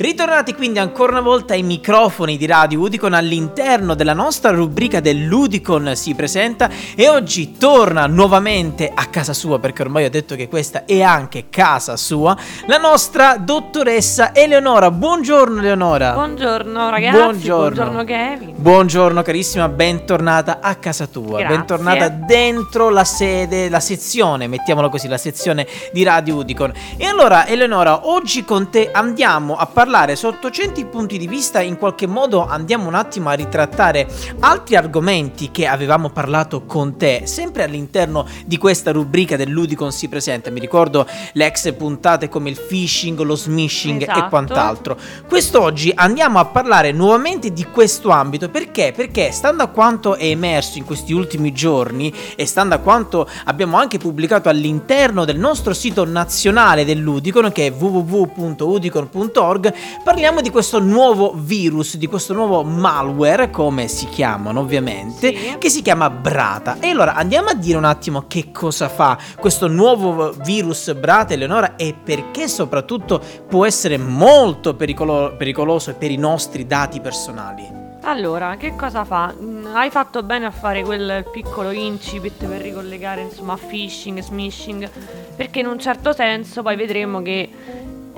Ritornati quindi ancora una volta ai microfoni di Radio Udicon all'interno della nostra rubrica dell'Udicon si presenta e oggi torna nuovamente a casa sua perché ormai ho detto che questa è anche casa sua, la nostra dottoressa Eleonora. Buongiorno Eleonora. Buongiorno ragazzi, buongiorno, buongiorno Kevin. Buongiorno carissima, bentornata a casa tua, Grazie. bentornata dentro la sede, la sezione, mettiamola così, la sezione di Radio Udicon. E allora Eleonora, oggi con te andiamo a parlare sotto certi punti di vista, in qualche modo andiamo un attimo a ritrattare altri argomenti che avevamo parlato con te, sempre all'interno di questa rubrica dell'Udicon si presenta. Mi ricordo le ex puntate come il phishing, lo smishing Esatto. e quant'altro. Quest'oggi andiamo a parlare nuovamente di questo ambito perché? Perché stando a quanto è emerso in questi ultimi giorni e stando a quanto abbiamo anche pubblicato all'interno del nostro sito nazionale dell'Udicon che è www.udicon.org parliamo di questo nuovo virus, di questo nuovo malware come si chiamano ovviamente Sì. che si chiama Brata. E allora andiamo a dire un attimo che cosa fa questo nuovo virus Brata, Eleonora, e perché soprattutto può essere molto pericolo- pericoloso per i nostri dati personali. Allora, che cosa fa? Mm, hai fatto bene a fare quel piccolo incipit per ricollegare insomma phishing, smishing, perché in un certo senso poi vedremo che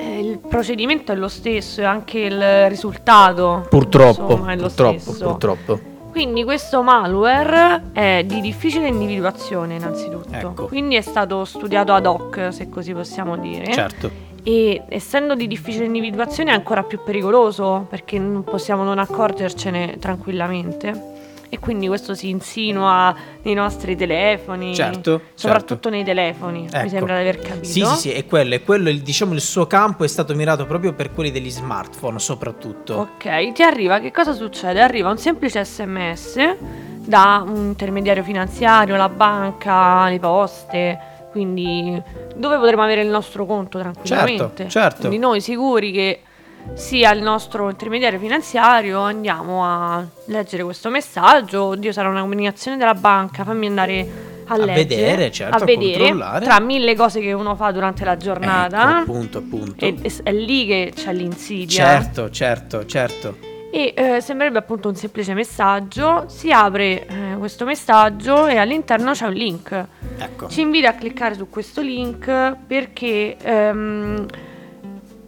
il procedimento è lo stesso e anche il risultato Purtroppo, insomma, è lo purtroppo, stesso. purtroppo. Quindi questo malware è di difficile individuazione innanzitutto, Ecco. quindi è stato studiato ad hoc se così possiamo dire. Certo. E essendo di difficile individuazione è ancora più pericoloso perché non possiamo non accorgercene tranquillamente. E quindi questo si insinua nei nostri telefoni, Certo, soprattutto certo. nei telefoni, Ecco. mi sembra di aver capito. Sì, sì, sì, è quello, è quello, il- diciamo il suo campo è stato mirato proprio per quelli degli smartphone soprattutto. Ok, ti arriva, che cosa succede? Arriva un semplice sms da un intermediario finanziario, la banca, le poste, quindi dove potremo avere il nostro conto tranquillamente. Certo, certo. Quindi noi sicuri che sia il nostro intermediario finanziario andiamo a leggere questo messaggio, oddio sarà una comunicazione della banca, fammi andare a, A leggere, vedere, certo, a a vedere controllare. tra mille cose che uno fa durante la giornata. Ecco, appunto, appunto. E- e- è lì che c'è l'insidia. Certo, certo, certo. E eh, sembrerebbe appunto un semplice messaggio. Si apre eh, questo messaggio e all'interno c'è un link. Ecco. Ci invita a cliccare su questo link perché ehm,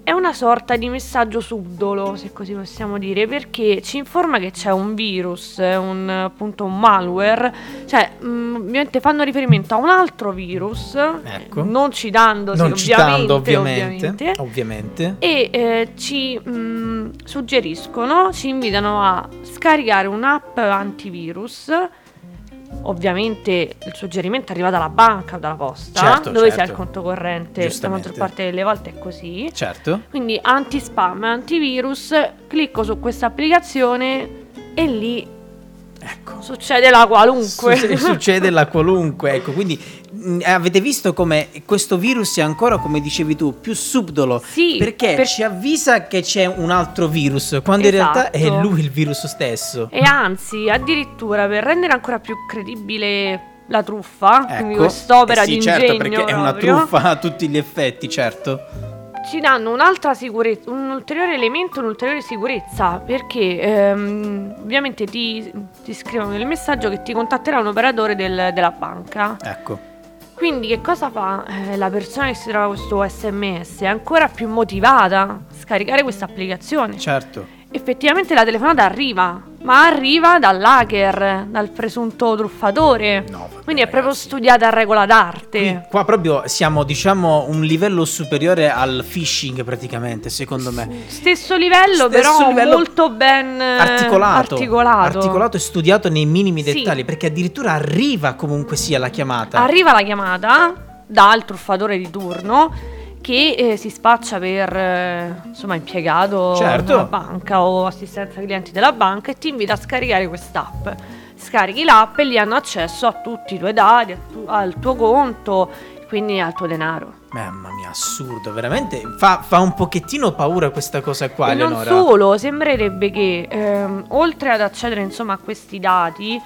è una sorta di messaggio subdolo, se così possiamo dire, perché ci informa che c'è un virus, eh, un, appunto un malware, cioè mm, ovviamente fanno riferimento a un altro virus, Ecco. non citandosi Non ovviamente, citando ovviamente, ovviamente ovviamente. e eh, ci mm, suggeriscono, ci invitano a scaricare un'app antivirus. Ovviamente il suggerimento arriva dalla banca o dalla posta, Certo, dove si ha il certo. conto corrente, la maggior parte delle volte è così. Certo. Quindi anti-spam, antivirus, clicco su questa applicazione e lì Ecco. succede la qualunque. Su- succede la qualunque, ecco, quindi avete visto come questo virus è ancora, come dicevi tu, più subdolo, Sì, perché per- ci avvisa che c'è un altro virus, quando in realtà è Esatto. lui il virus stesso. E anzi, addirittura per rendere ancora più credibile la truffa, quindi Ecco. quest'opera Eh sì, di certo, ingegno perché è una proprio, truffa a tutti gli effetti, certo. ci danno un'altra sicurezza, un ulteriore elemento, un'ulteriore sicurezza, perché ehm, ovviamente ti, ti scrivono nel messaggio che ti contatterà un operatore del- della banca. Ecco. Quindi che cosa fa Eh, la persona che si trova questo sms? È ancora più motivata a scaricare questa applicazione. Certo. Effettivamente la telefonata arriva, ma arriva dall'hacker, dal presunto truffatore. No, vabbè, Quindi è proprio ragazzi. studiata a regola d'arte. Qui- qua proprio siamo, diciamo, un livello superiore al phishing praticamente, secondo me. Stesso livello, Stesso però livello molto ben eh, Articolato, articolato. articolato e studiato nei minimi Sì. dettagli, perché addirittura arriva comunque sia la chiamata. Arriva la chiamata dal truffatore di turno che eh, si spaccia per eh, insomma impiegato Certo. della banca o assistenza clienti della banca e ti invita a scaricare quest'app. Scarichi l'app e lì hanno accesso a tutti i tuoi dati, tu- al tuo conto, quindi al tuo denaro. Mamma mia, assurdo, veramente fa, fa un pochettino paura questa cosa qua, e non Eleonora. solo, sembrerebbe che ehm, oltre ad accedere insomma a questi dati,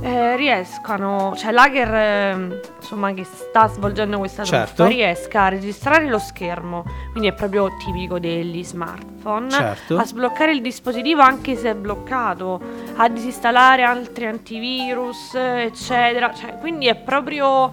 eh, riescano, cioè l'hacker eh, insomma che sta svolgendo questa truffa Certo. riesca a registrare lo schermo, quindi è proprio tipico degli smartphone, Certo. a sbloccare il dispositivo anche se è bloccato, a disinstallare altri antivirus, eccetera, cioè, quindi è proprio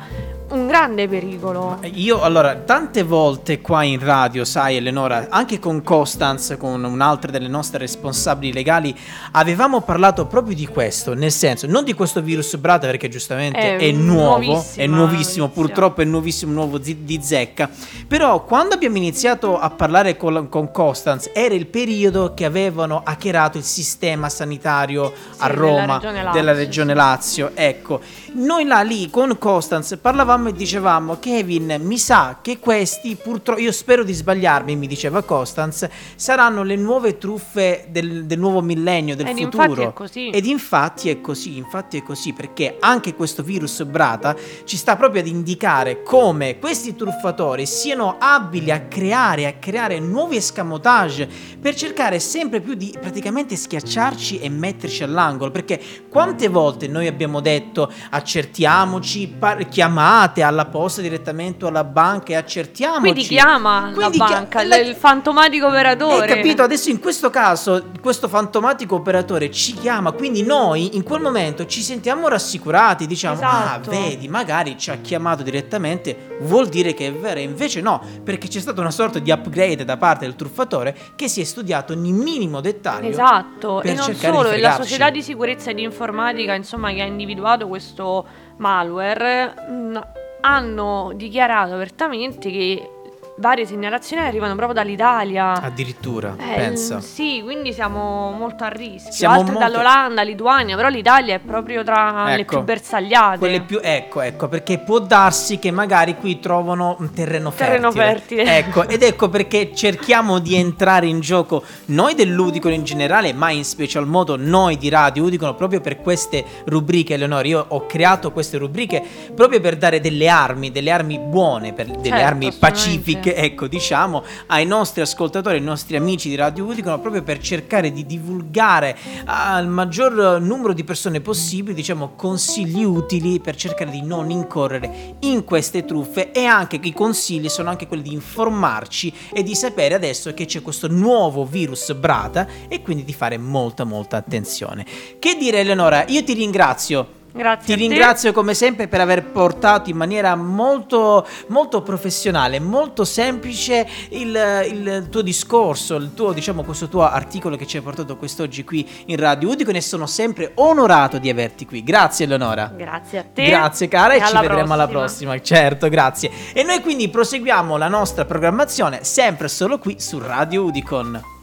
un grande pericolo. Io allora tante volte qua in radio, sai Eleonora, anche con Constance, con un'altra delle nostre responsabili legali, avevamo parlato proprio di questo, nel senso non di questo virus Brata perché giustamente È è, nuovo, è nuovissimo, purtroppo è nuovissimo, nuovo zi- di zecca, però quando abbiamo iniziato a parlare con, con Constance era il periodo che avevano hackerato il sistema sanitario a della Roma, regione Lazio, della regione sì. Lazio, ecco, noi là lì con Constance parlavamo e dicevamo Kevin mi sa che questi purtroppo io spero di sbagliarmi mi diceva Constance saranno le nuove truffe del, del nuovo millennio del Ed futuro. infatti ed infatti è così infatti è così perché anche questo virus Brata ci sta proprio ad indicare come questi truffatori siano abili a creare a creare nuovi escamotage per cercare sempre più di praticamente schiacciarci e metterci all'angolo. Perché quante volte noi abbiamo detto accertiamoci par- chiamate alla posta direttamente o alla banca e accertiamoci Quindi chiama Quindi la banca, la- il fantomatico operatore. hai capito? Adesso in questo caso questo fantomatico operatore ci chiama, quindi noi in quel momento ci sentiamo rassicurati, diciamo Esatto. ah vedi, magari ci ha chiamato direttamente, vuol dire che è vero, invece no, perché c'è stata una sorta di upgrade da parte del truffatore che si è studiato ogni minimo dettaglio. Esatto, per e non solo, e la società di sicurezza e di informatica, insomma, che ha individuato questo malware, mh, hanno dichiarato apertamente che varie segnalazioni arrivano proprio dall'Italia. Addirittura, Eh, pensa. Sì, quindi siamo molto a rischio. Siamo Altre molto- dall'Olanda, Lituania, però l'Italia è proprio tra le Ecco, più bersagliate. Quelle più, ecco, ecco, perché può darsi che magari qui trovano un terreno fertile. Terreno fertile. Ecco, ed ecco perché cerchiamo di entrare in gioco noi del Ludicolo in generale, ma in special modo noi di Radio Udicolo proprio per queste rubriche, Eleonora. Io ho creato queste rubriche proprio per dare delle armi, delle armi buone, per, delle Certo, armi assolutamente. Pacifiche, ecco, diciamo, ai nostri ascoltatori, ai nostri amici di Radio Udicolo, proprio per cercare di divulgare al maggior numero di persone possibile, diciamo, consigli utili per cercare di non incorrere in queste truffe e anche che i consigli sono anche quelli di informarci e di sapere adesso che c'è questo nuovo virus Brata e quindi di fare molta molta attenzione. Che dire Eleonora, io ti ringrazio. Grazie Ti ringrazio come sempre per aver portato in maniera molto, molto professionale, molto semplice il, il tuo discorso, il tuo, diciamo, questo tuo articolo che ci hai portato quest'oggi qui in Radio Udicon e sono sempre onorato di averti qui. Grazie Eleonora. Grazie a te. Grazie cara e, E ci alla vedremo alla prossima. prossima. Certo, grazie. E noi quindi proseguiamo la nostra programmazione sempre solo qui su Radio Udicon.